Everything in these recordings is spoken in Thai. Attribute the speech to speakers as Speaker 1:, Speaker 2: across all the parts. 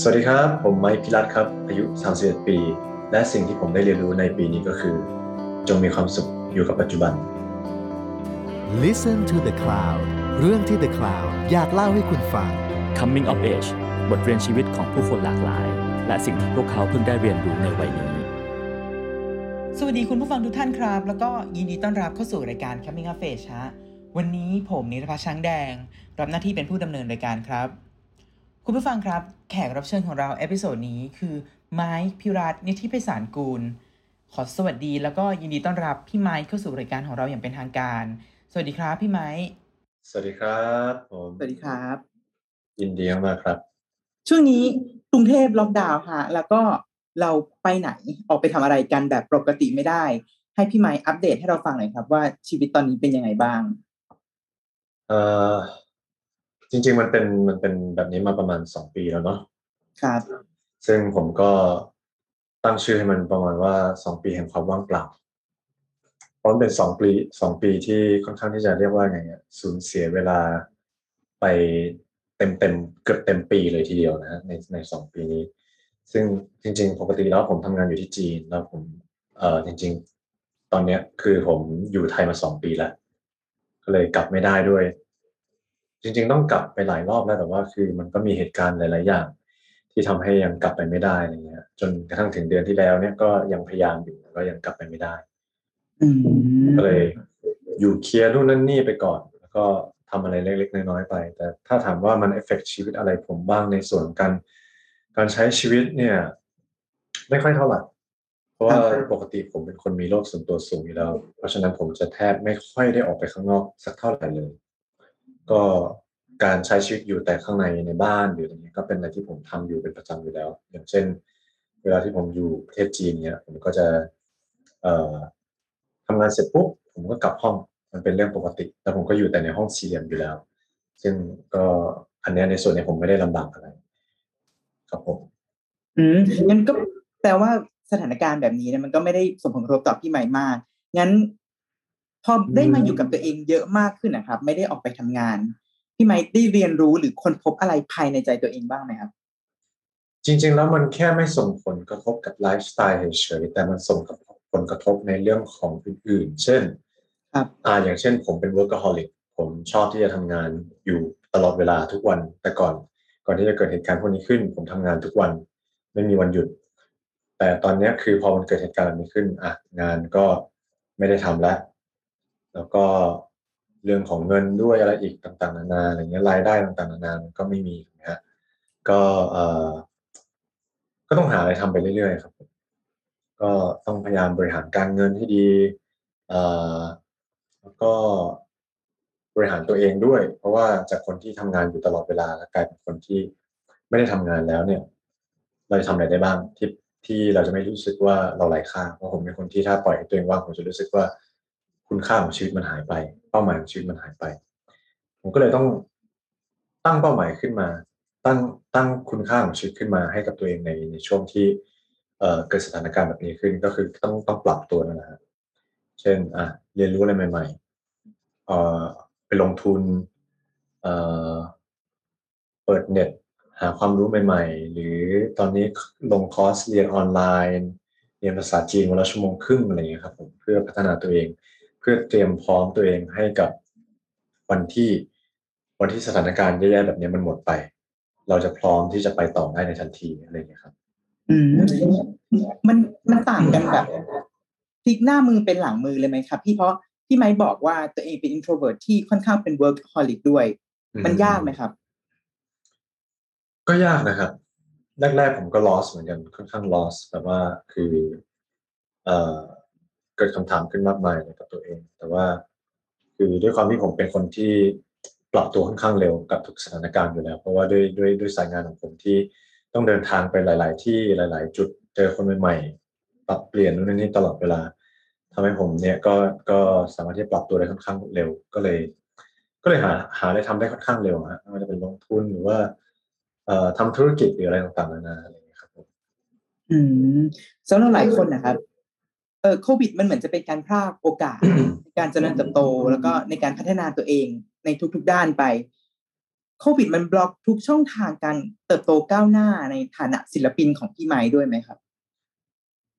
Speaker 1: สวัสดีครับ ผมไมค์พิรัตครับ อายุ 31 ปี และสิ่งที่ผมได้เรียนรู้ในปีนี้ก็คือ จงมีความสุขอยู่กับปัจจุบัน
Speaker 2: Listen to the Cloud เรื่องที่ The Cloud อยากเล่าให้คุณฟัง
Speaker 3: Coming of Age บทเรียนชีวิตของผู้คนหลากหลาย และสิ่งที่พวกเขาเพิ่งได้เรียนรู้ในวัยนี้
Speaker 4: สวัสดีคุณผู้ฟังทุกท่านครับ แล้วก็ยินดีต้อนรับเข้าสู่รายการ Coming of Age ฮะวันนี้ผมนิรพัชช้างแดง รับหน้าที่เป็นผู้ดำเนินรายการครับ คุณผู้ฟังครับ แขกรับเชิญของเรา episode นี้คือไมค์พิรัตน์นิติไพศาลกูล ขอสวัสดีแล้วก็ยินดีต้อนรับพี่ไมค์เข้าสู่รายการของเราอย่างเป็นทางการ สวัสดีครับพี่ไมค์
Speaker 1: สวัสดีครับผม
Speaker 4: สวัสดีครับ
Speaker 1: ยินดีมากๆครับ
Speaker 4: ช่วงนี้กรุงเทพล็อกดาวน์ฮะแล้วก็เราไปไหนออกไปทำอะไรกันแบบปกติไม่ได้ ให้พี่ไมค์อัปเดตให้เราฟังหน่อยครับ ว่าชีวิตตอนนี้เป็นยังไงบ้าง
Speaker 1: เอ่อ จริง ๆ มันเป็นมันเป็นแบบนี้มาประมาณ2ปีแล้วเนาะ
Speaker 4: ครับ
Speaker 1: ซึ่งผมก็ตั้งชื่อให้มันประมาณว่า2ปีแห่งความว่างเปล่าเพราะมันเป็น2ปีสองปีที่ค่อนข้างที่จะเรียกว่าไงอะสูญเสียเวลาไปเต็มเต็มๆเกือบเต็มปีเลยทีเดียวนะในในสองปีนี้ ซึ่งจริง ๆ ปกติแล้วผมทำงานอยู่ที่จีนแล้วผมเอ่อจริง ๆ ตอนเนี้ยคือผมอยู่ไทยมาสองปีแล้วก็เลยกลับไม่ได้ด้วย จริง ๆ ต้องกลับไปหลายรอบแล้วแต่ว่าคือมันก็มีเหตุการณ์หลาย ๆ อย่าง ที่ทำให้ยังกลับไปไม่ได้อะไรเงี้ย จนกระทั่งถึงเดือนที่แล้วเนี่ยก็ยังพยายามอยู่ก็ยังกลับไปไม่ได้
Speaker 4: อืม
Speaker 1: ก็เลยอยู่เคลียร์นู่นนั่นนี่ไปก่อน แล้วก็ทำอะไรเล็ก ๆ น้อย ๆ ไป แต่ถ้าถามว่ามันเอฟเฟกชีวิตอะไรผมบ้างในส่วนของการการใช้ชีวิตเนี่ย ไม่ค่อยเท่าไหร่เพราะว่าปกติผมเป็นคนมีโรคส่วนตัวสูงอยู่แล้ว เพราะฉะนั้นผมจะแทบไม่ค่อยได้ออกไปข้างนอกสักเท่าไหร่เลย ก็การใช้ชีวิตอยู่แต่ข้างในในบ้านหรืออะไรเงี้ยก็เป็นอะไรที่ผมทำอยู่เป็นประจำอยู่แล้ว อย่างเช่น เวลาที่ผมอยู่ประเทศจีนเนี่ยผมก็จะเอ่อทำงานเสร็จปุ๊บผมก็กลับห้องมันเป็นเรื่องปกติ แต่ผมก็อยู่แต่ในห้องสี่เหลี่ยมอยู่แล้ว ซึ่งก็อันเนี้ยในส่วนเนี้ยผมไม่ได้ลำบากอะไร ครับผม
Speaker 4: อืมงั้นก็แปลว่าสถานการณ์แบบนี้เนี่ยมันก็ไม่ได้ส่งผลกระทบต่อพี่ไมค์มาก งั้น พอได้มาอยู่กับตัวเองเยอะมากขึ้นนะครับ ไม่ได้ออกไปทำงานพี่ไมค์ได้เรียนรู้หรือค้นพบอะไรภายในใจตัวเองบ้างไหมครับ
Speaker 1: จริง ๆ แล้วมันแค่ไม่ส่งผลกระทบกับไลฟ์สไตล์เฉยๆแต่มันส่งกับผลกระทบในเรื่องของอื่นๆ เช่น
Speaker 4: ครับ
Speaker 1: อ่าอย่างเช่น ผมเป็น workaholic ผมชอบที่จะทำงานอยู่ตลอดเวลาทุกวันแต่ก่อน ก่อนที่จะเกิดเหตุการณ์พวกนี้ขึ้น ผมทำงานทุกวัน ไม่มีวันหยุด แต่ตอนเนี้ยคือพอมันเกิดเหตุการณ์แบบนี้ขึ้นอะงานก็ไม่ได้ทำแล้ว แล้วก็เรื่องของเงินด้วยอะไรอีกต่างๆ นานาอะไรเงี้ยรายได้ต่างๆ นานามันก็ไม่มีนะฮะก็เอ่อก็ต้องหาอะไรทำไปเรื่อยๆครับ ก็ต้องพยายามบริหารการเงินให้ดีเอ่อแล้วก็บริหารตัวเองด้วย เพราะว่าจากคนที่ทำงานอยู่ตลอดเวลาแล้วกลายเป็นคนที่ไม่ได้ทำงานแล้วเนี่ย เราจะทำอะไรได้บ้างที่ที่เราจะไม่รู้สึกว่าเราไร้ค่าเพราะผมเป็นคนที่ถ้าปล่อยให้ตัวเองว่างผมจะรู้สึกว่า คุณค่าของชีวิตมันหายไป เป้าหมายของชีวิตมันหายไป ผมก็เลยต้องตั้งเป้าหมายขึ้นมา ตั้งตั้งคุณค่าของชีวิตขึ้นมาให้กับตัวเองในในช่วงที่เเกิดสถานการณ์แบบนี้ขึ้นก็คือต้องต้องปรับตัวนั่นแหละฮะเช่นอะเรียนรู้อะไรใหม่ๆเอ่อไปลงทุนเอ่อเปิดเน็ตหาความรู้ใหม่ ๆ หรือตอนนี้ลงคอร์สเรียนออนไลน์ เรียนภาษาจีนวันละชั่วโมงครึ่งอะไรอย่างเงี้ยครับผมเพื่อพัฒนาตัวเอง พื่อเตรียมพร้อมตัวเองให้กับวันที่วันที่สถานการณ์แย่ๆแบบนี้มันหมดไป เราจะพร้อมที่จะไปต่อได้ในทันทีอะไรอย่างเงี้ยครับ
Speaker 4: อืมมันมันต่างกันแบบพลิกหน้ามือเป็นหลังมือเลยไหมครับพี่เพราะพี่ไมค์บอกว่าตัวเองเป็น introvert ที่ค่อนข้างเป็น workaholic ด้วย มันยากไหมครับ
Speaker 1: ก็ยากนะครับแรกๆผมก็ lost เหมือนกันค่อนข้าง lost แบบว่าคือ เอ่อ เกิดคำถามขึ้นมากมายกับตัวเอง แต่ว่า คือด้วยความที่ผมเป็นคนที่ปรับตัวค่อนข้างเร็วกับทุกสถานการณ์อยู่แล้ว เพราะว่าด้วยด้วยด้วยสายงานของผมที่ต้องเดินทางไปหลาย ๆ ที่หลาย ๆ จุดเจอคนใหม่ๆปรับเปลี่ยนนู่นนี่ตลอดเวลาทำให้ผมเนี่ยก็ก็สามารถที่จะปรับตัวได้ค่อนข้างเร็วก็เลย ก็เลยหาหาอะไรทำได้ค่อนข้างเร็วฮะไม่ว่าจะเป็นลงทุนหรือว่า เอ่อทำธุรกิจหรืออะไรต่างๆนานาอะไรอย่างเงี้ยครับผม
Speaker 4: อืมสำหรับหลายคนนะครับ ออโควิดมันเหมือนจะเป็นการพรากโอกาสในการเจริญเติบโต แล้วก็ในการพัฒนาตัวเองในทุกๆด้านไปโควิดมันบล็อกทุกช่องทางการเติบโตก้าวหน้าในฐานะศิลปินของพี่ไม้ด้วยไหมครับ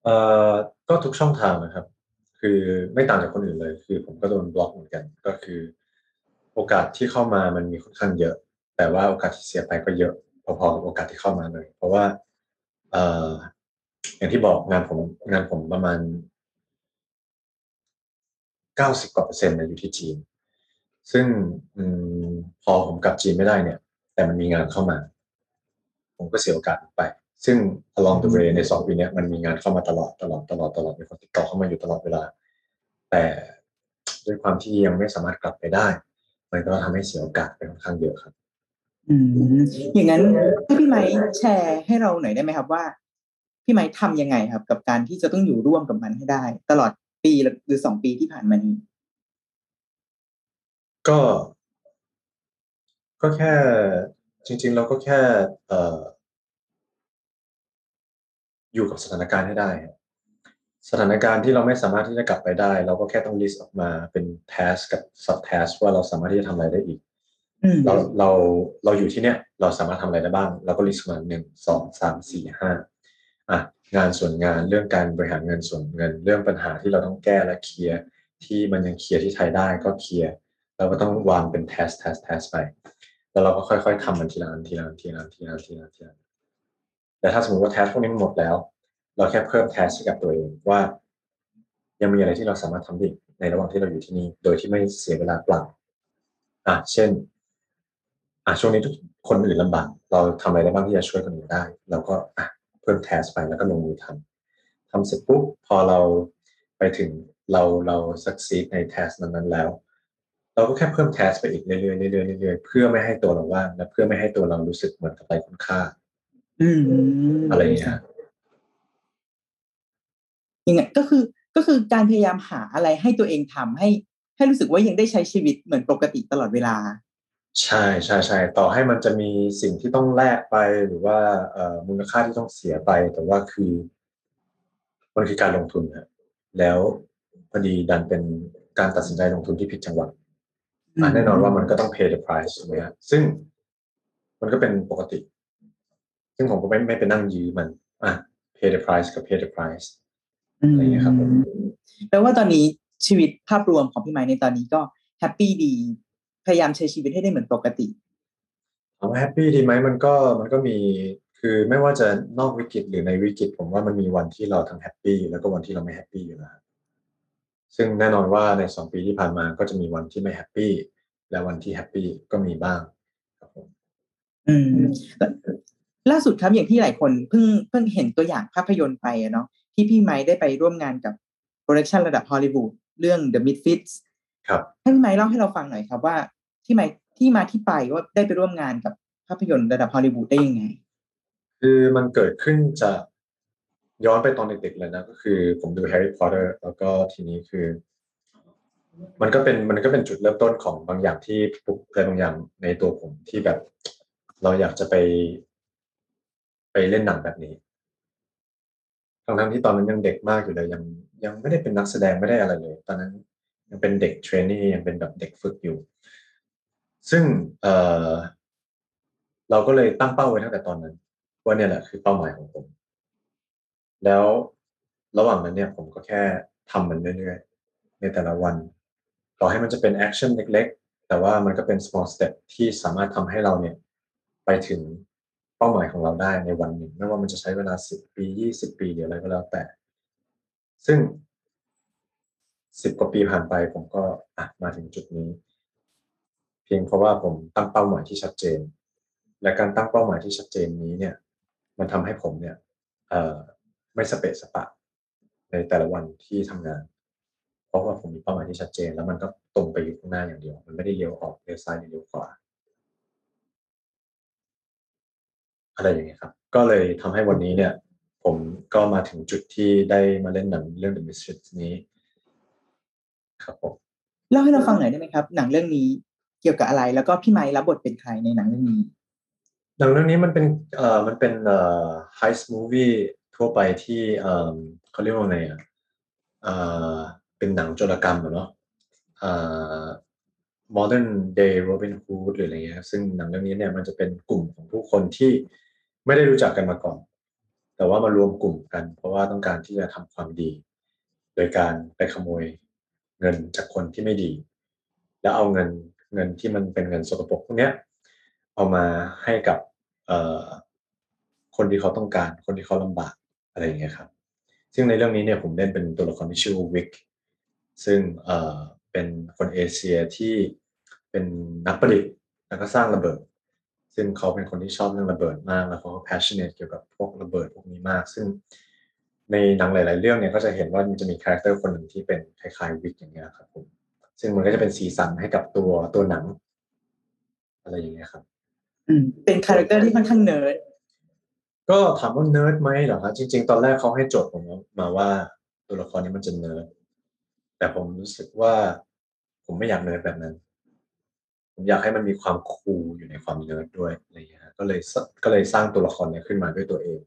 Speaker 1: เอ่อก็ทุกช่องทางนะครับ คือไม่ต่างจากคนอื่นเลย คือผมก็โดนบล็อกเหมือนกัน ก็คือ โอกาสที่เข้ามามันมีค่อนข้างเยอะ แต่ว่าโอกาสที่เสียไปก็เยอะพอๆกับโอกาสที่เข้ามาเลย เพราะว่าเอ่ออย่างที่บอกงานผมงานผมประมาณ เก้าสิบกว่าเปอร์เซ็นต์นอยู่ที่จีน ซึ่งอพอผมกลับจีนไม่ได้เนี่ย แต่มันมีงานเข้ามา ผมก็เสียโอกาสไป ซึ่ง along the way ในสองปีเนี้ยมันมีงานเข้ามาตลอดตลอดตลอดตลอดมีคนติดต่อเข้ามาอยู่ตลอดเวลา แต่ด้วยความที่ยังไม่สามารถกลับไปได้ มันก็ทำให้เสียโอกาสไปค่อนข้างเยอะครับ
Speaker 4: อืมอย่างนั้นให้พี่ไม้แชร์ให้เราหน่อยได้ไหมครับว่าพี่ไม้ทำยังไงครับ กับการที่จะต้องอยู่ร่วมกับมันให้ได้ ตลอด ปีหรือสองปีที่ผ่านมานี้
Speaker 1: ก็ ก็แค่ จริง ๆ เราก็แค่เอ่ออยู่กับสถานการณ์ให้ได้ครับสถานการณ์ที่เราไม่สามารถที่จะกลับไปได้ เราก็แค่ต้อง list ออกมาเป็น task กับ sub task ว่าเราสามารถที่จะทำอะไรได้อีก
Speaker 4: อืม
Speaker 1: เราเราเราอยู่ที่เนี้ยเราสามารถทำอะไรได้บ้าง เราก็ list มาหนึ่งสองสามสี่ห้าอะ งานส่วนงานเรื่องการบริหารเงินส่วนเงิน เรื่องปัญหาที่เราต้องแก้และเคลียร์ที่มันยังเคลียร์ที่ไทยได้ก็เคลียร์เราก็ต้องวางเป็น task task task ไป แล้วเราก็ค่อยๆทำมันทีละอันทีละอันทีละอันทีละอันทีละอันทีละแต่ถ้าสมมติว่า task พวกนี้หมดแล้ว เราแค่เพิ่ม task ให้กับตัวเองว่า ยังมีอะไรที่เราสามารถทำได้ในระหว่างที่เราอยู่ที่นี่ โดยที่ไม่เสียเวลาเปล่าอะเช่นอะช่วงนี้ทุกคนอื่นลำบากเราทำอะไรได้บ้างที่จะช่วยคนอื่นได้ เราก็อะ เพิ่มแทสไปแล้วก็ลงมือทำทำเสร็จปุ๊บพอเราไปถึงเราเราสักซีดในแทสนั้นๆแล้ว เราก็แค่เพิ่มแทสไปอีกเรื่อยๆเรื่อยๆเรื่อยๆเพื่อไม่ให้ตัวเราว่างและเพื่อไม่ให้ตัวเรารู้สึกเหมือนกับไร้คุณค่า
Speaker 4: อืม
Speaker 1: อะไรอย่างเงี้ย
Speaker 4: ยังไงก็คือก็คือการพยายามหาอะไรให้ตัวเองทำให้ ให้รู้สึกว่ายังได้ใช้ชีวิตเหมือนปกติตลอดเวลา
Speaker 1: ใช่ใช่ใช่ต่อให้มันจะมีสิ่งที่ต้องแลกไปหรือว่าเอ่อมูลค่าที่ต้องเสียไป แต่ว่าคือมันคือการลงทุนครับแล้วพอดีดันเป็นการตัดสินใจลงทุนที่ผิดจังหวะอะแน่นอนว่ามันก็ต้อง pay the price ถูกไหมฮะซึ่งมันก็เป็นปกติ ซึ่งผมก็ไม่ไม่ไปนั่งยื้อมันอะ pay the price กับ pay the price อะไรอย่างเงี้ยครับผม
Speaker 4: แปลว่าตอนนี้ชีวิตภาพรวมของพี่ไมค์ในตอนนี้ก็แฮปปี้ดี พยายามใช้ชีวิตให้ได้เหมือนปกติ
Speaker 1: ถามว่าแฮปปี้ดีไหมมันก็มันก็มีคือไม่ว่าจะนอกวิกฤตหรือในวิกฤตผมว่ามันมีวันที่เราทั้งแฮปปี้แล้วก็วันที่เราไม่แฮปปี้อยู่แล้วครับซึ่งแน่นอนว่าในสองปีที่ผ่านมาก็จะมีวันที่ไม่แฮปปี้และวันที่แฮปปี้ก็มีบ้างครับผม
Speaker 4: อืมแล้วล่าสุดครับอย่างที่หลายคนเพิ่งเพิ่งเห็นตัวอย่างภาพยนตร์ไปอะเนาะที่พี่ไมค์ได้ไปร่วมงานกับ production ระดับฮอลลีวูดเรื่อง The Misfits
Speaker 1: ครับ
Speaker 4: ให้พี่ไมค์เล่าให้เราฟังหน่อยครับว่า ที่ม้ที่มาที่ไปว่าได้ไปร่วมงานกับภาพยนตร์ระดับฮอลลีวูดได้ยังไง
Speaker 1: คือมันเกิดขึ้นจากย้อนไปตอนเด็กๆเลยนะ ก็คือผมดูแฮร์รี่พอตเตอร์แล้วก็ทีนี้คือ มันก็เป็นมันก็เป็นจุดเริ่มต้นของบางอย่างที่ปลุกอะไรบางอย่างในตัวผมที่แบบ เราอยากจะไป ไปเล่นหนังแบบนี้ทั้งๆที่ตอนนั้นยังเด็กมากอยู่เลยยังยังไม่ได้เป็นนักแสดงไม่ได้อะไรเลย ตอนนั้นยังเป็นเด็กเทรนนี่ยังเป็นแบบเด็กฝึกอยู่ ซึ่งเออเราก็เลยตั้งเป้าไว้ตั้งแต่ตอนนั้น ว่าเนี่ยแหละคือเป้าหมายของผม แล้วระหว่างนั้นเนี่ยผมก็แค่ทำมันเรื่อยๆในแต่ละวัน ต่อให้มันจะเป็น action เล็ก ๆ แต่ว่ามันก็เป็น small step ที่สามารถทำให้เราเนี่ยไปถึงเป้าหมายของเราได้ในวันหนึ่งไม่ว่ามันจะใช้เวลาสิบปียี่สิบปีหรืออะไรก็แล้วแต่ ซึ่งสิบกว่าปีผ่านไปผมก็อะมาถึงจุดนี้ เพียงเพราะว่าผมตั้งเป้าหมายที่ชัดเจน และการตั้งเป้าหมายที่ชัดเจนนี้เนี่ย มันทำให้ผมเนี่ยไม่สเปะสปะในแต่ละวันที่ทำงาน เพราะว่าผมมีเป้าหมายที่ชัดเจน แล้วมันก็ตรงไปอยู่ข้างหน้าอย่างเดียว มันไม่ได้เลี้ยวออกเลี้ยวซ้ายเลี้ยวขวาอะไรอย่างเงี้ยครับ ก็เลยทำให้วันนี้เนี่ย ผมก็มาถึงจุดที่ได้มาเล่นหนังเรื่อง The Misfits นี้ ครับผม
Speaker 4: เล่าให้เราฟังหน่อยได้ไหมครับ หนังเรื่องนี้ เกี่ยวกับอะไร แล้วก็พี่ไม้รับบทเป็นใครในหนังเรื่องนี้
Speaker 1: หนังเรื่องนี้มันเป็นเอ่อมันเป็นเอ่อ heist movie ทั่วไปที่เอ่อเขาเรียกว่าไงอะเอ่อเป็นหนังโจรกรรมอะเนาะเอ่อ modern day Robin Hood หรืออะไรเงี้ยซึ่งหนังเรื่องนี้เนี่ยมันจะเป็นกลุ่มของผู้คนที่ไม่ได้รู้จักกันมาก่อน แต่ว่ามารวมกลุ่มกัน เพราะว่าต้องการที่จะทำความดี โดยการไปขโมยเงินจากคนที่ไม่ดี แล้วเอาเงิน เงินที่มันเป็นเงินสกปรกพวกนี้เอามาให้กับคนที่เขาต้องการคนที่เขาลำบากอะไรอย่างเงี้ยครับซึ่งในเรื่องนี้เนี่ยผมเล่นเป็นตัวละครที่ชื่อวิกซึ่งเอ่อเป็นคนเอเชียที่เป็นนักประดิษฐ์แล้วก็สร้างระเบิด ซึ่งเขาเป็นคนที่ชอบเรื่องระเบิดมาก แล้วเขาก็ passionate เกี่ยวกับพวกระเบิดพวกนี้มาก ซึ่งในหนังหลาย ๆ เรื่องเนี่ยก็จะเห็นว่ามันจะมี character คนหนึ่งที่เป็นคล้ายๆวิกอย่างเงี้ยครับผม ซึ่งมันก็จะเป็นสีสันให้กับตัวตัวหนัง อะไรอย่างเงี้ยครับ
Speaker 4: อืม เป็น character ที่ค่อนข้างเนิร์ด
Speaker 1: ก็ถามว่าเนิร์ดไหมเหรอครับจริง ๆ ตอนแรกเขาให้โจทย์ผมมาว่าตัวละครนี้มันจะเนิร์ดแต่ผมรู้สึกว่า ผมไม่อยากเนิร์ดแบบนั้น ผมอยากให้มันมีความ cool อยู่ในความเนิร์ดด้วยอะไรอย่างเงี้ยฮะก็เลยสก็เลยสร้างตัวละครเนี้ขึ้นมาด้วยตัวเอง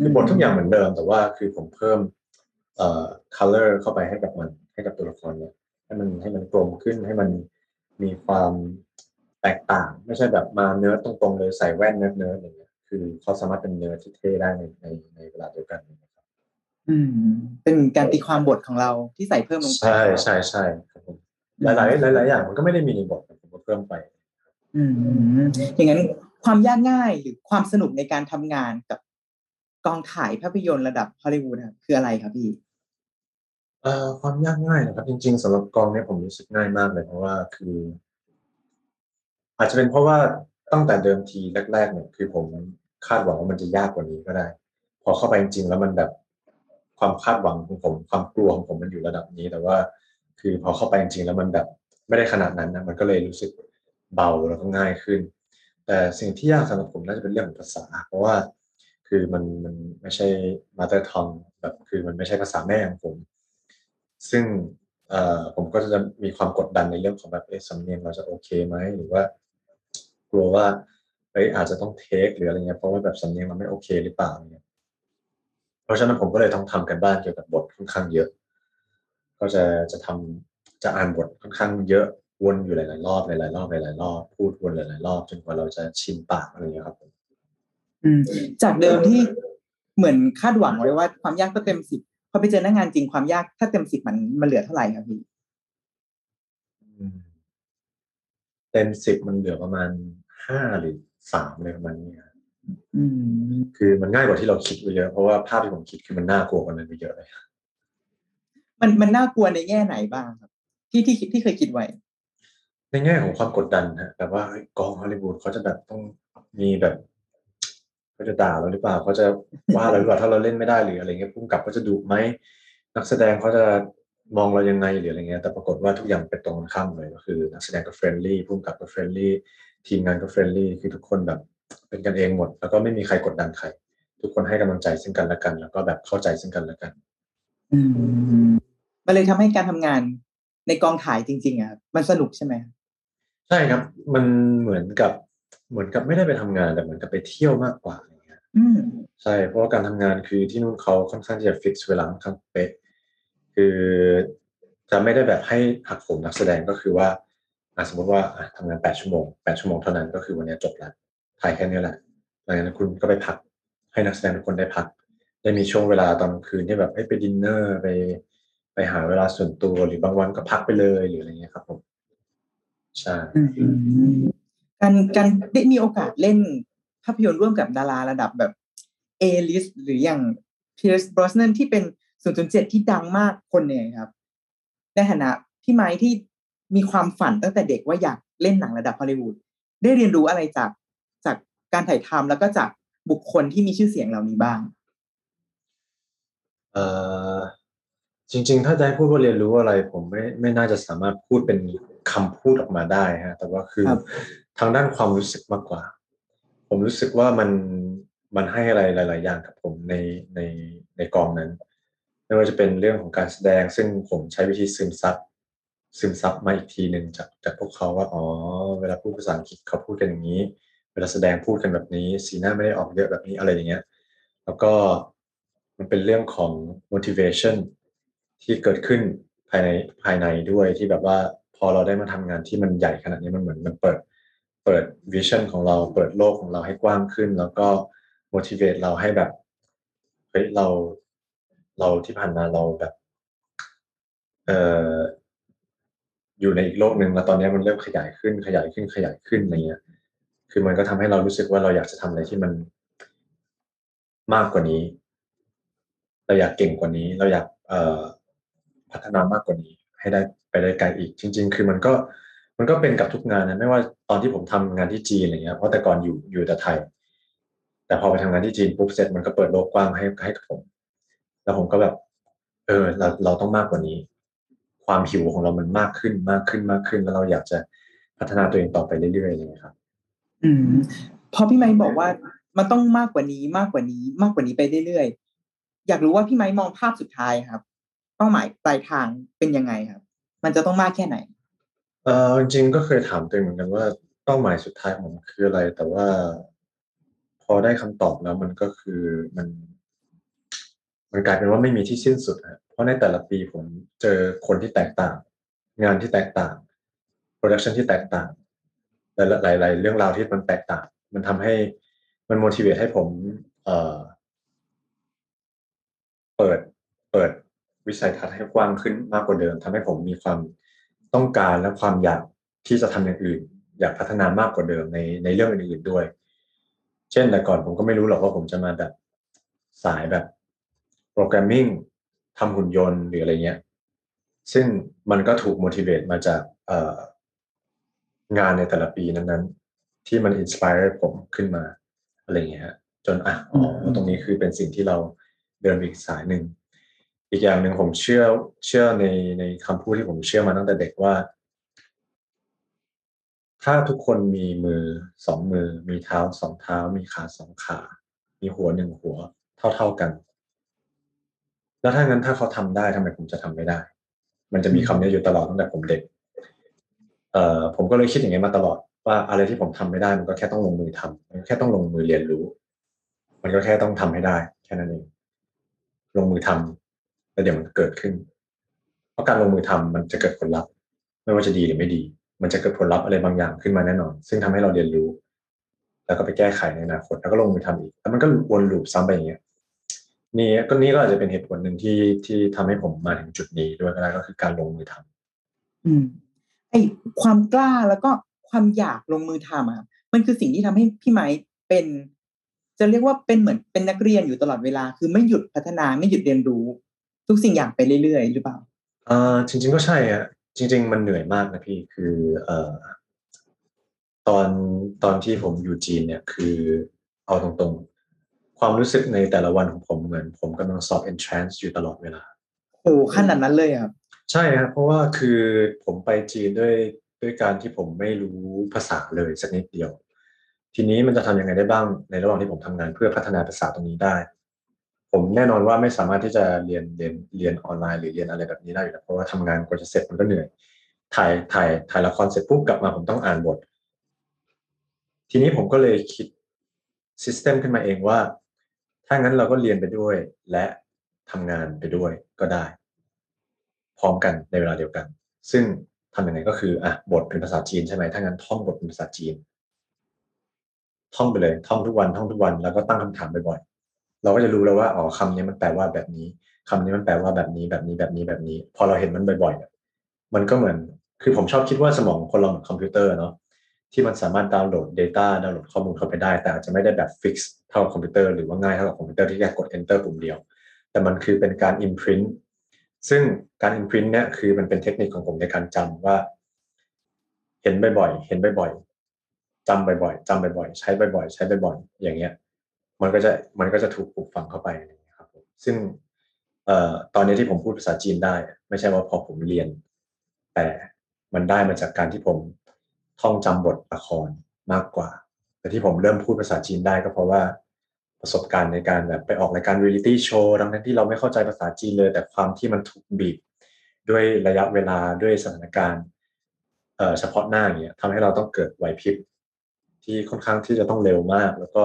Speaker 1: คือบททุกอย่างเหมือนเดิม แต่ว่าคือผมเพิ่มเอ่อ color เข้าไปให้กับมันให้กับตัวละครเนี้ย ให้มันให้มันกลมขึ้นให้มันมีความแตกต่าง ไม่ใช่แบบมาเนิร์ดตรงๆเลยใส่แว่นเนิร์ดเนิร์ดอย่างเงี้ยคือเขาสามารถเป็นเนิร์ดที่เท่ได้ในในในเวลาเดียวกันนะครับ
Speaker 4: อืม เป็นการตีความบทของเราที่ใส่เพิ่มลงไป
Speaker 1: ใช่ใช่ใช่ครับผมหลายหลายๆหลายๆอย่างมันก็ไม่ได้มีในบทแต่ผมก็เพิ่มไป
Speaker 4: อืมอย่างนั้นความยากง่ายหรือความสนุกในการทำงานกับกองถ่ายภาพยนตร์ระดับฮอลลีวูดครับคืออะไรครับพี่
Speaker 1: เอ่อความยากง่ายนะครับ จริง ๆสำหรับกองเนี้ยผมรู้สึกง่ายมากเลยเพราะว่าคือ อาจจะเป็นเพราะว่าตั้งแต่เดิมทีแรก ๆ เนี่ย คือผมคาดหวังว่ามันจะยากกว่านี้ก็ได้ พอเข้าไปจริงๆแล้วมันแบบความคาดหวังของผม ความกลัวของผมมันอยู่ระดับนี้ แต่ว่า คือพอเข้าไปจริงๆแล้วมันแบบไม่ได้ขนาดนั้นนะมันก็เลยรู้สึกเบาแล้วก็ง่ายขึ้น แต่สิ่งที่ยากสำหรับผมน่าจะเป็นเรื่องของภาษา เพราะว่าคือมันมันไม่ใช่ mother tongue แบบคือมันไม่ใช่ภาษาแม่ของผม ซึ่งผมก็จะมีความกดดันในเรื่องของแบบเอ๊ะสำเนียงเราจะโอเคไหมหรือว่ากลัวว่าเอ้ยอาจจะต้องเทคหรืออะไรเงี้ยเพราะว่าแบบสำเนียงเราไม่โอเคหรือเปล่าเนี่ยเพราะฉะนั้นผมก็เลยต้องทำกันบ้านเกี่ยวกับบทค่อนข้างเยอะ ก็จะจะทำจะอ่านบทค่อนข้างเยอะวนอยู่หลายๆรอบหลายๆรอบหลายๆรอบพูดวนหลายๆรอบจนกว่าเราจะชินปากอะไรเงี้ยครับ
Speaker 4: อืมจากเดิมที่เหมือนคาดหวังไว้ว่าความยากก็เต็มสิบ พอไปเจอหน้างานจริงความยากถ้าเต็มสิบมันมันเหลือเท่าไหร่ครับพี่
Speaker 1: อืมเต็มสิบมันเหลือประมาณห้าหรือสามเลยประมาณนี้ครับ
Speaker 4: อืม
Speaker 1: คือมันง่ายกว่าที่เราคิดไปเยอะเพราะว่าภาพที่ผมคิดคือมันน่ากลัวกว่านั้นไปเยอะเลย
Speaker 4: มันมันน่ากลัวในแง่ไหนบ้างครับ ที่ที่ที่เคยคิดไว้
Speaker 1: ในแง่ของความกดดันฮะแบบว่าเฮ้ยกองฮอลลีวูดเขาจะแบบต้องมีแบบ เขาจะด่าเราหรือเปล่าเขาจะว่าเราหรือเปล่าถ้าเราเล่นไม่ได้หรืออะไรเงี้ยผู้กำกับเขาจะดุไหมนักแสดงเขาจะมองเรายังไงหรืออะไรเงี้ยแต่ปรากฏว่าทุกอย่างเป็นตรงกันข้ามเลยก็คือ นักแสดงก็ friendly ผู้กำกับก็ friendly ทีมงานก็ friendly คือทุกคนแบบ เป็นกันเองหมด แล้วก็ไม่มีใครกดดันใคร ทุกคนให้กำลังใจซึ่งกันและกัน แล้วก็แบบเข้าใจซึ่งกันและกัน
Speaker 4: อืมมันเลยทำให้การทำงานในกองถ่ายจริง ๆอะมันสนุกใช่ไหม
Speaker 1: ใช่ครับ มันเหมือนกับเหมือนกับไม่ได้ไปทำงานแต่เหมือนกับไปเที่ยวมากกว่า อะไรเงี้ย
Speaker 4: อืม
Speaker 1: ใช่เพราะว่าการทำงานคือที่นู่นเขาค่อนข้างที่จะฟิกเวลาค่อนข้างเป๊ะคือจะไม่ได้แบบให้หักโหมนักแสดงก็คือว่าอะสมมติว่าอะทำงานแปดชั่วโมงแปดชั่วโมงเท่านั้นก็คือวันนี้จบแล้วถ่ายแค่นี้แหละหลังจากนั้นคุณก็ไปพัก ให้นักแสดงทุกคนได้พัก ได้มีช่วงเวลาตอนกลางคืนที่แบบให้ไปดินเนอร์ไปไปหาเวลาส่วนตัวหรือบางวันก็พักไปเลยหรืออะไรเงี้ยครับผมใช่
Speaker 4: อืมการการได้มีโอกาสเล่น ภาพยนตร์ร่วมกับดาราระดับแบบ A list หรืออย่าง Pierce Brosnan ที่เป็น 007 ที่ดังมากคนเนี่ยครับ ในฐานะพี่ไม้ที่มีความฝันตั้งแต่เด็กว่าอยากเล่นหนังระดับฮอลลีวูดได้เรียนรู้อะไรจากจากการถ่ายทำแล้วก็จากบุคคลที่มีชื่อเสียงเหล่านี้บ้าง
Speaker 1: เอ่อจริง ๆ ถ้าจะให้พูดว่าเรียนรู้อะไร ผมไม่ไม่น่าจะสามารถพูดเป็นคำพูดออกมาได้ฮะ แต่ว่าคือ
Speaker 4: ครับ
Speaker 1: ทางด้านความรู้สึกมากกว่า ผมรู้สึกว่ามันมันให้อะไรหลาย ๆ อย่างกับผมในในในกองนั้น ไม่ว่าจะเป็นเรื่องของการแสดง ซึ่งผมใช้วิธีซึมซับซึมซับมาอีกทีหนึ่งจากจากพวกเขาว่าอ๋อเวลาพูดภาษาอังกฤษเขาพูดกันอย่างนี้ เวลาแสดงพูดกันแบบนี้ สีหน้าไม่ได้ออกเยอะแบบนี้อะไรอย่างเงี้ย แล้วก็มันเป็นเรื่องของ motivation ที่เกิดขึ้นภายในภายในด้วยที่แบบว่าพอเราได้มาทำงานที่มันใหญ่ขนาดนี้มันเหมือนมันเปิด เปิด vision ของเราเปิดโลกของเราให้กว้างขึ้น แล้วก็ motivate เราให้แบบเฮ้ยเราเราที่ผ่านมาเราแบบเอ่ออยู่ในอีกโลกหนึ่งแล้วตอนนี้มันเริ่มขยายขึ้นขยายขึ้นขยายขึ้นอะไรเงี้ย คือมันก็ทำให้เรารู้สึกว่าเราอยากจะทำอะไรที่มันมากกว่านี้ เราอยากเก่งกว่านี้ เราอยากเอ่อพัฒนามากกว่านี้ ให้ได้ไปได้ไกลอีก จริง ๆ คือมันก็ มันก็เป็นกับทุกงานนะไม่ว่าตอนที่ผมทำงานที่จีนอะไรเงี้ยเพราะแต่ก่อนอยู่อยู่แต่ไทย แต่พอไปทำงานที่จีนปุ๊บเสร็จมันก็เปิดโลกกว้างให้ให้กับผม แล้วผมก็แบบ เออเราเราต้องมากกว่านี้ ความหิวของเรามันมากขึ้นมากขึ้นมากขึ้น แล้วเราอยากจะพัฒนาตัวเองต่อไปเรื่อยๆเลยครับ
Speaker 4: อืมพอพี่ไม้บอกว่ามันต้องมากกว่านี้มากกว่านี้มากกว่านี้ไปเรื่อยๆอยากรู้ว่าพี่ไม้มองภาพสุดท้ายครับ เป้าหมายปลายทางเป็นยังไงครับ มันจะต้องมากแค่ไหน
Speaker 1: เออจริงๆก็เคยถามตัวเองเหมือนกันว่า เป้าหมายสุดท้ายของผมคืออะไร แต่ว่า พอได้คำตอบแล้วมันก็คือมัน มันกลายเป็นว่าไม่มีที่สิ้นสุดฮะเพราะในแต่ละปีผมเจอคนที่แตกต่าง งานที่แตกต่างโปรดักชันที่แตกต่างหลายหลาย ๆ เรื่องราวที่มันแตกต่าง มันทำให้มัน motivate ให้ผม เอ่อ เปิดเปิดวิสัยทัศน์ให้กว้างขึ้นมากกว่าเดิมทำให้ผมมีความ ต้องการและความอยากที่จะทำอย่างอื่น อยากพัฒนามากกว่าเดิมในในเรื่องอื่นๆด้วย เช่นแต่ก่อนผมก็ไม่รู้หรอกว่าผมจะมาแบบสายแบบโปรแกรมมิ่งทำหุ่นยนต์หรืออะไรเงี้ย ซึ่งมันก็ถูก motivate มาจากเอ่องานในแต่ละปีนั้นๆ ที่มันอินสปายผมขึ้นมาอะไรเงี้ยฮะจนอะอ๋อตรงนี้คือเป็นสิ่งที่เราเดินไปอีกสายหนึ่ง อีกอย่างหนึ่งผมเชื่อเชื่อในในคำพูดที่ผมเชื่อมาตั้งแต่เด็กว่า ถ้าทุกคนมีมือสองมือ มีเท้าสองเท้า มีขาสองขา มีหัวหนึ่งหัว เท่าเท่ากัน แล้วถ้างั้นถ้าเขาทำได้ทำไมผมจะทำไม่ได้ มันจะมีคำนี้อยู่ตลอดตั้งแต่ผมเด็ก เอ่อผมก็เลยคิดอย่างนี้มาตลอดว่าอะไรที่ผมทำไม่ได้มันก็แค่ต้องลงมือทำมันแค่ต้องลงมือเรียนรู้ มันก็แค่ต้องทำให้ได้ แค่นั้นเองลงมือทำ แล้วเดี๋ยวมันเกิดขึ้น เพราะการลงมือทำมันจะเกิดผลลัพธ์ ไม่ว่าจะดีหรือไม่ดี มันจะเกิดผลลัพธ์อะไรบางอย่างขึ้นมาแน่นอน ซึ่งทำให้เราเรียนรู้ แล้วก็ไปแก้ไขในอนาคต แล้วก็ลงมือทำอีก แล้วมันก็วนลูปซ้ำไปอย่างเงี้ยนี่ก็นี่ก็อาจจะเป็นเหตุผลหนึ่งที่ที่ทำให้ผมมาถึงจุดนี้ด้วยก็ได้ก็คือการลงมือทำ
Speaker 4: อืมไอความกล้าแล้วก็ความอยากลงมือทำอะมันคือสิ่งที่ทำให้พี่ไม้เป็น จะเรียกว่าเป็นเหมือนเป็นนักเรียนอยู่ตลอดเวลา คือไม่หยุดพัฒนาไม่หยุดเรียนรู้ ทุกสิ่งอย่างไปเรื่อยๆ หรือเปล่า
Speaker 1: อ่าจริง ๆ ก็ใช่อะจริง ๆ มันเหนื่อยมากนะพี่คือเอ่อตอนตอนที่ผมอยู่จีนเนี่ยคือเอาตรงๆ ความรู้สึกในแต่ละวันของผมเหมือนผมกำลังสอบ entrance อยู่ตลอดเวลา
Speaker 4: โอ้ขนาดนั้นเลยอะครับ
Speaker 1: ใช่ครับเพราะว่าคือผมไปจีนด้วยด้วยการที่ผมไม่รู้ภาษาเลยสักนิดเดียว ทีนี้มันจะทำยังไงได้บ้างในระหว่างที่ผมทำงานเพื่อพัฒนาภาษาตรงนี้ได้ ผมแน่นอนว่าไม่สามารถที่จะเรียนเรียนเรียนออนไลน์หรือเรียนอะไรแบบนี้ได้อยู่แล้วเพราะว่าทำงานกว่าจะเสร็จมันก็เหนื่อยถ่ายถ่ายถ่ายละครเสร็จปุ๊บกลับมาผมต้องอ่านบท ทีนี้ผมก็เลยคิดซิสเต็มขึ้นมาเองว่า ถ้างั้นเราก็เรียนไปด้วย และทำงานไปด้วยก็ได้ พร้อมกันในเวลาเดียวกัน ซึ่งทำยังไงก็คืออะบทเป็นภาษาจีนใช่ไหมถ้างั้นท่องบทเป็นภาษาจีน ท่องไปเลย ท่องทุกวันท่องทุกวัน แล้วก็ตั้งคำถามบ่อย เราก็จะรู้แล้วว่าอ๋อคำนี้มันแปลว่าแบบนี้คำนี้มันแปลว่าแบบนี้แบบนี้แบบนี้แบบนี้ พอเราเห็นมันบ่อยๆมันก็เหมือนคือผมชอบคิดว่าสมองคนเราเหมือนคอมพิวเตอร์เนาะที่มันสามารถดาวน์โหลด data ดาวน์โหลดข้อมูลเข้าไปได้ แต่อาจจะไม่ได้แบบ fix เท่าคอมพิวเตอร์หรือว่าง่ายเท่ากับคอมพิวเตอร์ที่แค่กด enter ปุ่มเดียว แต่มันคือเป็นการ imprint ซึ่งการ imprint เนี่ยคือมันเป็นเทคนิคของผมในการจำว่า เห็นบ่อยๆเห็นบ่อยๆจำบ่อยๆจำบ่อยๆใช้บ่อยๆใช้บ่อยๆอย่างเงี้ย มันก็จะมันก็จะถูกปลูกฝังเข้าไปนะครับผมซึ่งเอ่อตอนนี้ที่ผมพูดภาษาจีนได้ ไม่ใช่ว่าพอผมเรียน แต่มันได้มาจากการที่ผมท่องจำบทละครมากกว่า แต่ที่ผมเริ่มพูดภาษาจีนได้ก็เพราะว่าประสบการณ์ในการแบบไปออกรายการเรียลิตี้โชว์ดังนั้นที่เราไม่เข้าใจภาษาจีนเลย แต่ความที่มันถูกบีบด้วยระยะเวลาด้วยสถานการณ์เฉพาะหน้าเงี้ยทำให้เราต้องเกิดไหวพริบที่ค่อนข้างที่จะต้องเร็วมาก แล้วก็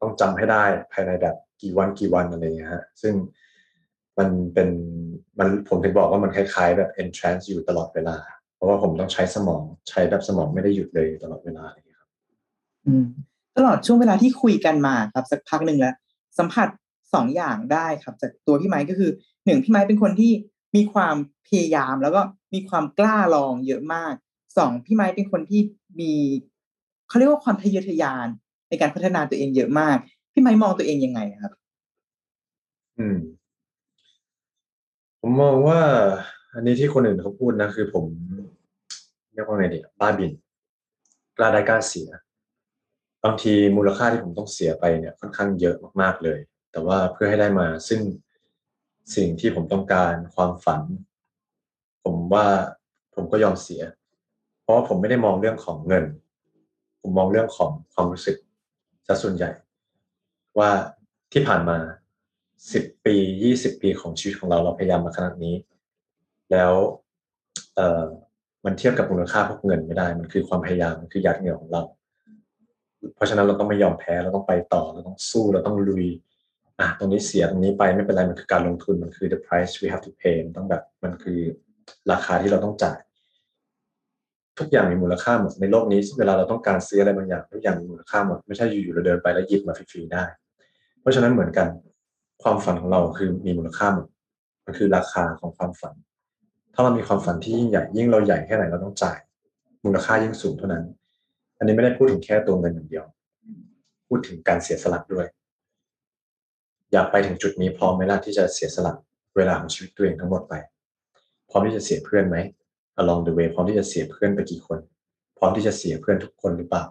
Speaker 1: ต้องจำให้ได้ภายในแบบกี่วันกี่วันอะไรเงี้ยฮะซึ่งมันเป็นมันผมถึงบอกว่ามันคล้ายๆ แบบ entrance อยู่ตลอดเวลา เพราะว่าผมต้องใช้สมองใช้แบบสมองไม่ได้หยุดเลยตลอดเวลาอะไรอย่างเงี้ยครับ
Speaker 4: ตลอดช่วงเวลาที่คุยกันมาครับสักพักหนึ่งแล้ว สัมผัสสองอย่างได้ครับ จากตัวพี่ไม้ก็คือหนึ่งพี่ไม้เป็นคนที่มีความพยายามแล้วก็มีความกล้าลองเยอะมากสองพี่ไม้เป็นคนที่มีเขาเรียกว่าความทะเยอทะยาน ในการพัฒนาตัวเองเยอะมาก พี่ไม้มองตัวเองยังไงครับ
Speaker 1: อืม ผมมองว่า อันนี้ที่คนอื่นเขาพูดนะ คือผมเรียกว่าไงดีบ้าบิน กล้าได้กล้าเสีย บางทีมูลค่าที่ผมต้องเสียไปเนี่ย ค่อนข้างเยอะมากๆเลย แต่ว่าเพื่อให้ได้มาซึ่งสิ่งที่ผมต้องการความฝัน ผมว่าผมก็ยอมเสีย เพราะว่าผมไม่ได้มองเรื่องของเงิน ผมมองเรื่องของความรู้สึก ซะส่วนใหญ่ ว่าที่ผ่านมาสิบปียี่สิบปีของชีวิตของเราเราพยายามมาขนาดนี้ แล้วเออมันเทียบกับมูลค่าพวกเงินไม่ได้ มันคือความพยายามมันคือหยาดเหงื่อของเรา เพราะฉะนั้นเราต้องไม่ยอมแพ้เราต้องไปต่อเราต้องสู้เราต้องลุยอะตรงนี้เสียตรงนี้ไปไม่เป็นไรมันคือการลงทุนมันคือ the price we have to pay มันต้องแบบมันคือราคาที่เราต้องจ่าย ทุกอย่างมีมูลค่าหมดในโลกนี้ เวลาเราต้องการซื้ออะไรบางอย่าง ทุกอย่างมีมูลค่าหมดไม่ใช่อยู่ๆเราเดินไปแล้วหยิบมาฟรีๆได้ เพราะฉะนั้นเหมือนกัน ความฝันของเราคือมีมูลค่าหมดมันคือราคาของความฝัน ถ้าเรามีความฝันที่ยิ่งใหญ่ยิ่งเราใหญ่แค่ไหนเราต้องจ่าย มูลค่ายิ่งสูงเท่านั้น อันนี้ไม่ได้พูดถึงแค่ตัวเงินอย่างเดียว พูดถึงการเสียสละด้วย อยากไปถึงจุดนี้พร้อมไหมล่ะที่จะเสียสละเวลาของชีวิตตัวเองทั้งหมดไปพร้อมที่จะเสียเพื่อนไหม along the way พร้อมที่จะเสียเพื่อนไปกี่คน พร้อมที่จะเสียเพื่อนทุกคนหรือเปล่า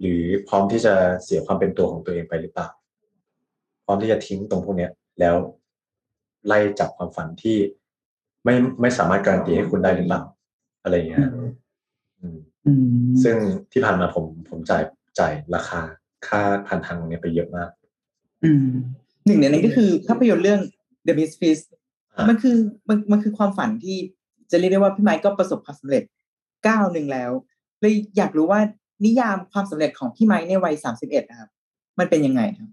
Speaker 1: หรือพร้อมที่จะเสียความเป็นตัวของตัวเองไปหรือเปล่า พร้อมที่จะทิ้งตรงพวกเนี้ย แล้วไล่จับความฝันที่ไม่ไม่สามารถการันตีให้คุณได้หรือเปล่าอะไรอย่างเงี้ยอืม
Speaker 4: อืม
Speaker 1: ซึ่งที่ผ่านมาผมผมจ่ายจ่ายราคาค่าผ่านทางเนี้ยไปเยอะมาก
Speaker 4: อืมหนึ่งในนั้นก็คือภาพยนตร์เรื่อง The Misfits
Speaker 1: อะ
Speaker 4: มันคือมันมันคือความฝันที่ จะเรียกได้ว่าพี่ไมค์ก็ประสบความสำเร็จก้าวหนึ่งแล้วเลยอยากรู้ว่านิยามความสำเร็จของพี่ไมค์ในวัยสามสิบเอ็ดนะครับ มันเป็นยังไงครับ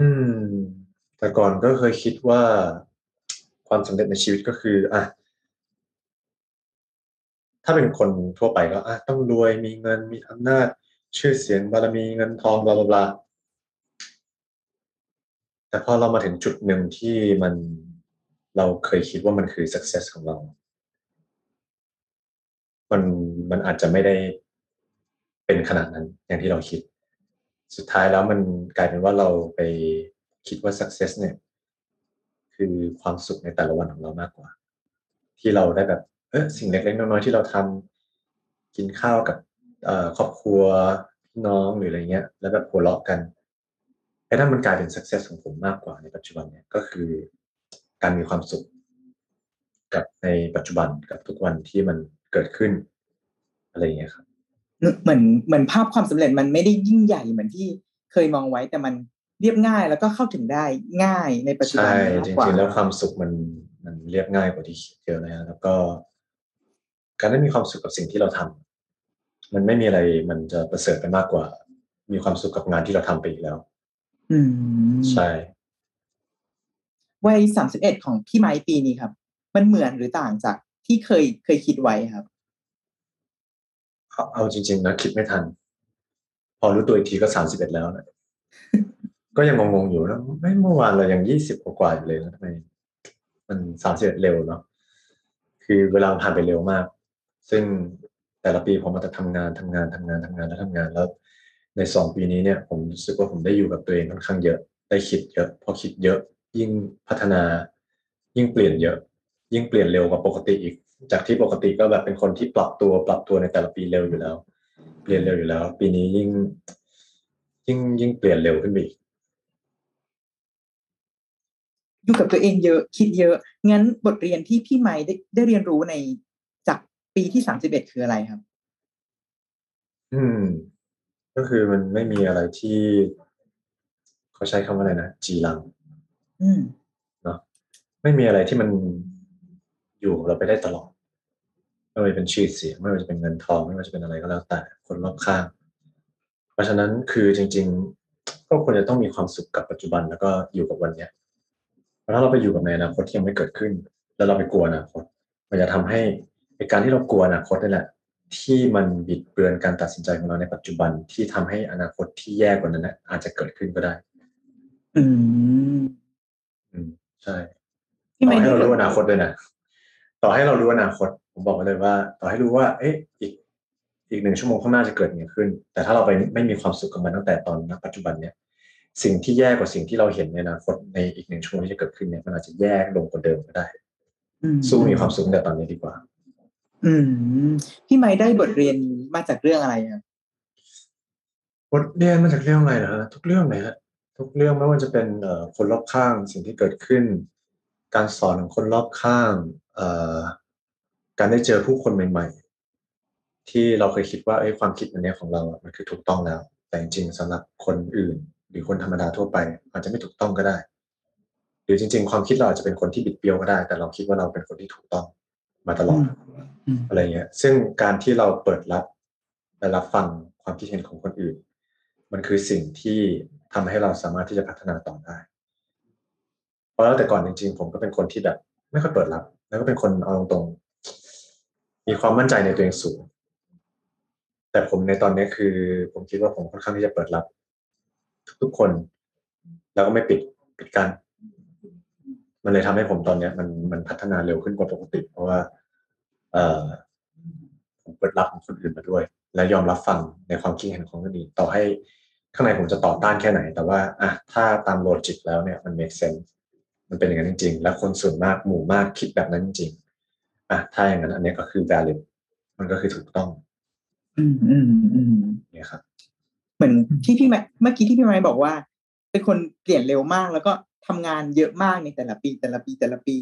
Speaker 1: อืม แต่ก่อนก็เคยคิดว่าความสำเร็จในชีวิตก็คือ อะถ้าเป็นคนทั่วไปก็อะต้องรวยมีเงินมีอำนาจ ชื่อเสียงบารมีเงินทองบาบลาบลาแต่พอเรามาถึงจุดหนึ่งที่มัน เราเคยคิดว่ามันคือ success ของเรา มันมันอาจจะไม่ได้เป็นขนาดนั้นอย่างที่เราคิด สุดท้ายแล้วมันกลายเป็นว่าเราไปคิดว่า success เนี่ย คือความสุขในแต่ละวันของเรามากกว่า ที่เราได้แบบเออสิ่งเล็กๆน้อยๆที่เราทำกินข้าวกับครอบครัวพี่น้องหรืออะไรเงี้ย แล้วแบบหัวเราะกันไอ้นั่นมันกลายเป็น success ของผมมากกว่าในปัจจุบันเนี่ยก็คือ การมีความสุข กับในปัจจุบันกับทุกวันที่มันเกิดขึ้น อะไรอย่างเงี้ยครับ
Speaker 4: เหมือนเหมือนภาพความสำเร็จมันไม่ได้ยิ่งใหญ่เหมือนที่เคยมองไว้แต่มันเรียบง่ายแล้วก็เข้าถึงได้ง่ายในปัจจุบัน
Speaker 1: ใช่
Speaker 4: มาก
Speaker 1: จ
Speaker 4: กว่า
Speaker 1: ริงๆแล้วความสุขมันมันเรียบง่ายกว่าที่คิดเยอะเลยนะแล้วก็ การได้มีความสุขกับสิ่งที่เราทำมันไม่มีอะไรมันจะประเสริฐไปมากกว่า มีความสุขกับงานที่เราทำไปอีกแล้ว
Speaker 4: อืม
Speaker 1: ใช่
Speaker 4: วัยสามสิบเอ็ดของพี่ไม้ปีนี้ครับ มันเหมือนหรือต่างจากที่เคยเคยคิดไว้ครับ
Speaker 1: เอาเอาจริง ๆ นะ คิดไม่ทัน พอรู้ตัวอีกทีก็สามสิบเอ็ดแล้วนะก็ยังงงๆอยู่นะไม่เมื่อวานเรายังยี่สิบกว่าๆอยู่เลยนะทำไมมันสามสิบเอ็ดเร็วเนาะคือเวลามันผ่านไปเร็วมาก ซึ่งแต่ละปีผมมาจะทำงานทำงานทำงานทำงานแล้วทำงานแล้ว ในสองปีนี้เนี่ย ผมรู้สึกว่าผมได้อยู่กับตัวเองค่อนข้างเยอะ ได้คิดเยอะ พอคิดเยอะ ยิ่งพัฒนา ยิ่งเปลี่ยนเยอะ ยิ่งเปลี่ยนเร็วกว่าปกติอีก จากที่ปกติก็แบบเป็นคนที่ปรับตัวปรับตัวในแต่ละปีเร็วอยู่แล้ว เปลี่ยนเร็วอยู่แล้ว ปีนี้ยิ่ง ยิ่งยิ่งเปลี่ยนเร็วขึ้นไปอีก
Speaker 4: อยู่กับตัวเองเยอะคิดเยอะ งั้นบทเรียนที่พี่ไม้ได้ได้เรียนรู้ในจากปีที่สามสิบเอ็ดคืออะไรครับ
Speaker 1: อืม ก็คือมันไม่มีอะไรที่ เขาใช้คำว่าอะไรนะจีรัง
Speaker 4: อืม
Speaker 1: ไม่มีอะไรที่มันอยู่กับเราไปได้ตลอดไม่ว่าจะเป็นชื่อเสียงไม่ว่าจะเป็นเงินทองไม่ว่าจะเป็นอะไรก็แล้วแต่คนรอบข้าง เพราะฉะนั้นคือจริง ๆ ก็ควรจะต้องมีความสุขกับปัจจุบันแล้วก็อยู่กับวันเนี้ยเพราะถ้าเราไปอยู่กับในอนาคตที่ยังไม่เกิดขึ้น แล้วเราไปกลัวอนาคตมันจะทำให้ในการที่เรากลัวอนาคตนี่แหละ ที่มันบิดเบือนการตัดสินใจของเราในปัจจุบันที่ทำให้อนาคตที่แย่กว่านั้นนะอาจจะเกิดขึ้นก็ได้
Speaker 4: อืม
Speaker 1: อืมใช่
Speaker 4: พี่
Speaker 1: ต่
Speaker 4: ไม้
Speaker 1: อให้
Speaker 4: ได้
Speaker 1: เรา
Speaker 4: บ
Speaker 1: รู้
Speaker 4: ท
Speaker 1: อนาคตด้วยนะต่อให้เรารู้อนาคต ผมบอกไว้เลยว่า ต่อให้รู้ว่า เอ๊ะอีกอีกหนึ่งชั่วโมงข้างหน้าจะเกิดอย่างนี้ขึ้น แต่ถ้าเราไปไม่มีความสุขกับมันตั้งแต่ตอนณปัจจุบันเนี่ย สิ่งที่แย่กว่าสิ่งที่เราเห็นในอนาคตในอีกหนึ่งชั่วโมงที่จะเกิดขึ้นเนี่ยมันอาจจะแย่ลงกว่าเดิมก็ได้
Speaker 4: อืม
Speaker 1: สู้มีความสุขตั้งแต่ตอนนี้ดีกว่า
Speaker 4: อืมพี่ไม้ได้บทเรียนมาจากเรื่องอะไรครับ
Speaker 1: บทเรียนมาจากเรื่องอะไรนะฮะทุกเรื่องเลยฮะ ทุกเรื่องไม่ว่าจะเป็นเอ่อคนรอบข้างสิ่งที่เกิดขึ้น การสอนของคนรอบข้างเอ่อการได้เจอผู้คนใหม่ ๆ ที่เราเคยคิดว่าเอ้ยความคิดอันเนี้ยของเราอะมันคือถูกต้องแล้ว แต่จริงๆสำหรับคนอื่น หรือคนธรรมดาทั่วไป อาจจะไม่ถูกต้องก็ได้ หรือจริง ๆ ความคิดเราอาจจะเป็นคนที่บิดเบี้ยวก็ได้ แต่เราคิดว่าเราเป็นคนที่ถูกต้องมาตลอด
Speaker 4: อืม
Speaker 1: อะไรเงี้ย ซึ่งการที่เราเปิดรับและรับฟังความคิดเห็นของคนอื่น มันคือสิ่งที่ ทำให้เราสามารถที่จะพัฒนาต่อได้ เพราะแล้วแต่ก่อนจริง ๆ ผมก็เป็นคนที่แบบ ไม่ค่อยเปิดรับ แล้วก็เป็นคนเอาตรงๆมีความมั่นใจในตัวเองสูง แต่ผมในตอนนี้คือ ผมคิดว่าผมค่อนข้างที่จะเปิดรับ ทุกๆคน แล้วก็ไม่ปิดปิดกั้นมันเลยทำให้ผมตอนเนี้ยมันมันพัฒนาเร็วขึ้นกว่าปกติ เพราะว่า เอ่อผมเปิดรับของคนอื่นมาด้วย และยอมรับฟังในความคิดเห็นของคนอื่นต่อให้ ข้างในผมจะต่อต้านแค่ไหน แต่ว่าอะถ้าตามโลจิกแล้วเนี่ยมัน make sense มันเป็นอย่างนั้นจริง ๆ และคนส่วนมากหมู่มากคิดแบบนั้นจริงๆอะถ้าอย่างนั้น อันเนี้ยก็คือ valid มันก็คือถูกต้อง
Speaker 4: อืมอืมอืม
Speaker 1: เนี่ยครับ
Speaker 4: เหมือนที่พี่ไม้เมื่อกี้ที่พี่ไม้บอกว่า เป็นคนเปลี่ยนเร็วมากแล้วก็ทำงานเยอะมากในแต่ละปี แต่ละปีแต่ละปี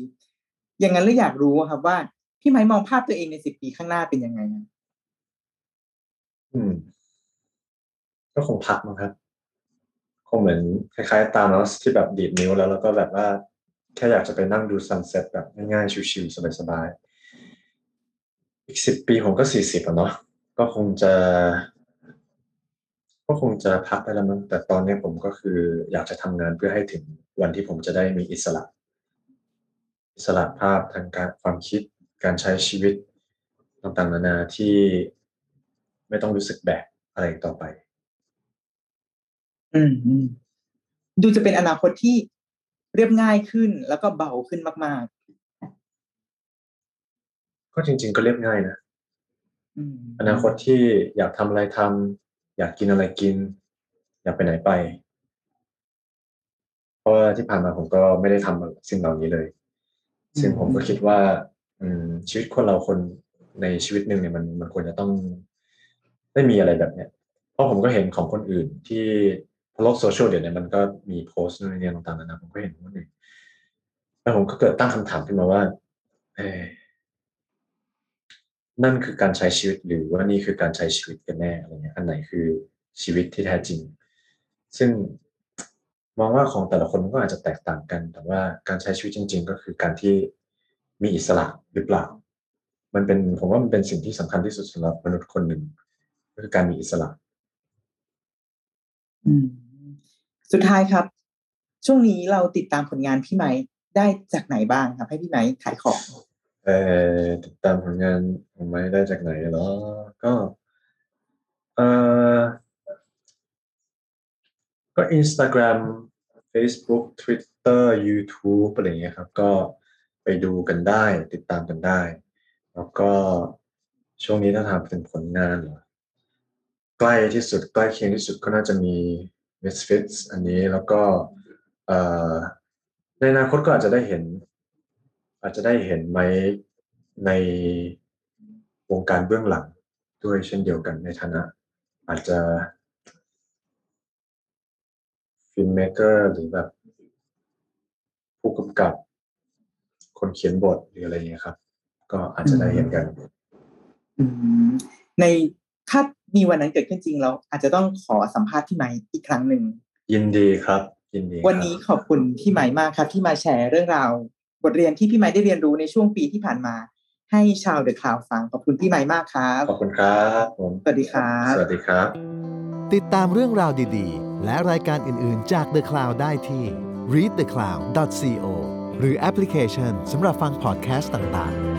Speaker 4: อย่างนั้นเลยอยากรู้อะครับว่า พี่ไม้มองภาพตัวเองในสิบปีข้างหน้าเป็นยังไงอะ
Speaker 1: อืม ก็คงพักมั้งครับ คงเหมือนคล้ายๆตามแล้วที่แบบดีดนิ้วแล้วแล้วก็แบบว่าแค่อยากจะไปนั่งดูซันเซ็ตแบบง่ายๆ ชิวๆสบายๆ อีกสิบปีผมก็สี่สิบแล้วเนาะก็คงจะก็คงจะพักได้แล้วมั้งแต่ตอนนี้ผมก็คืออยากจะทำงานเพื่อให้ถึงวันที่ผมจะได้มีอิสระ อิสระภาพทางการความคิดการใช้ชีวิตต่างๆนานาที่ไม่ต้องรู้สึกแบกอะไรต่อไป
Speaker 4: อืมอืมดูจะเป็นอนาคตที่เรียบง่ายขึ้นแล้วก็เบาขึ้นมาก
Speaker 1: ก็จริง ๆ ก็เรียบง่ายนะ
Speaker 4: ๆอืม
Speaker 1: อนาคตที่อยากทำอะไรทำอยากกินอะไรกิน อยากไปไหนไป เพราะว่าที่ผ่านมาผมก็ไม่ได้ทำสิ่งเหล่านี้เลย ซึ่งผมก็คิดว่า อืม ชีวิตคนเราคนในชีวิตหนึ่งเนี่ยมันมันควรจะต้องได้มีอะไรแบบเนี้ย เพราะผมก็เห็นของคนอื่นที่ โลกโซเชียลเดี๋ยวนี้มันก็มีโพสต์นู่นนี่ต่างๆนานาผมก็เห็นคนอื่นแล้วผมก็เกิดตั้งคำถามขึ้นมาว่า เอนั่นคือการใช้ชีวิตหรือว่านี่คือการใช้ชีวิตกันแน่อะไรเงี้ยอันไหนคือชีวิตที่แท้จริง ซึ่งมองว่าของแต่ละคนมันก็อาจจะแตกต่างกัน แต่ว่าการใช้ชีวิตจริง ๆ ก็คือการที่มีอิสระหรือเปล่า มันเป็นผมว่ามันเป็นสิ่งที่สำคัญที่สุดสำหรับมนุษย์คนหนึ่งก็คือการมีอิสระ
Speaker 4: อืม สุดท้ายครับ ช่วงนี้เราติดตามผลงานพี่ไม้ได้จากไหนบ้างครับ ให้พี่ไม้ขายของ
Speaker 1: เออติดตามผลงานของไม้ได้จากไหนเหรอ ก็เออก็ Instagram Facebook Twitter YouTube อะไรเงี้ยครับ ก็ไปดูกันได้ ติดตามกันได้ แล้วก็ช่วงนี้ถ้าถามถึงผลงานเหรอใกล้ที่สุดใกล้เคียงที่สุดก็น่าจะมี Misfits อันนี้แล้วก็ในอนาคตก็อาจจะได้เห็น อาจจะได้เห็นไหมในวงการเบื้องหลังด้วยเช่นเดียวกันในฐานะ อาจจะฟิล์มเมเกอร์หรือแบบผู้กำกับ คนเขียนบทหรืออะไรเงี้ยครับ ก็อาจจะได้เห็นกัน
Speaker 4: ใน ถ้ามีวันนั้นเกิดขึ้นจริงเราอาจจะต้องขอสัมภาษณ์พี่ไม้อีกครั้งหนึ่ง
Speaker 1: ยินดีครับ ยินดีครับ
Speaker 4: วันนี้ขอบคุณพี่ไม้มากครับ ที่มาแชร์เรื่องราว บทเรียนที่พี่ไม้ได้เรียนรู้ในช่วงปีที่ผ่านมา ให้ชาวเดอะคลาวฟังขอบคุณพี่ไม้มากครับ
Speaker 1: ขอบคุณครับผม
Speaker 4: สวัสดีครับ
Speaker 1: สวัสดีครับ
Speaker 2: ติดตามเรื่องราวดีๆ และรายการอื่นๆจาก The Cloud ได้ที่ readthecloud.co หรือแอปพลิเคชันสำหรับฟังพอดแคสต์ต่างๆ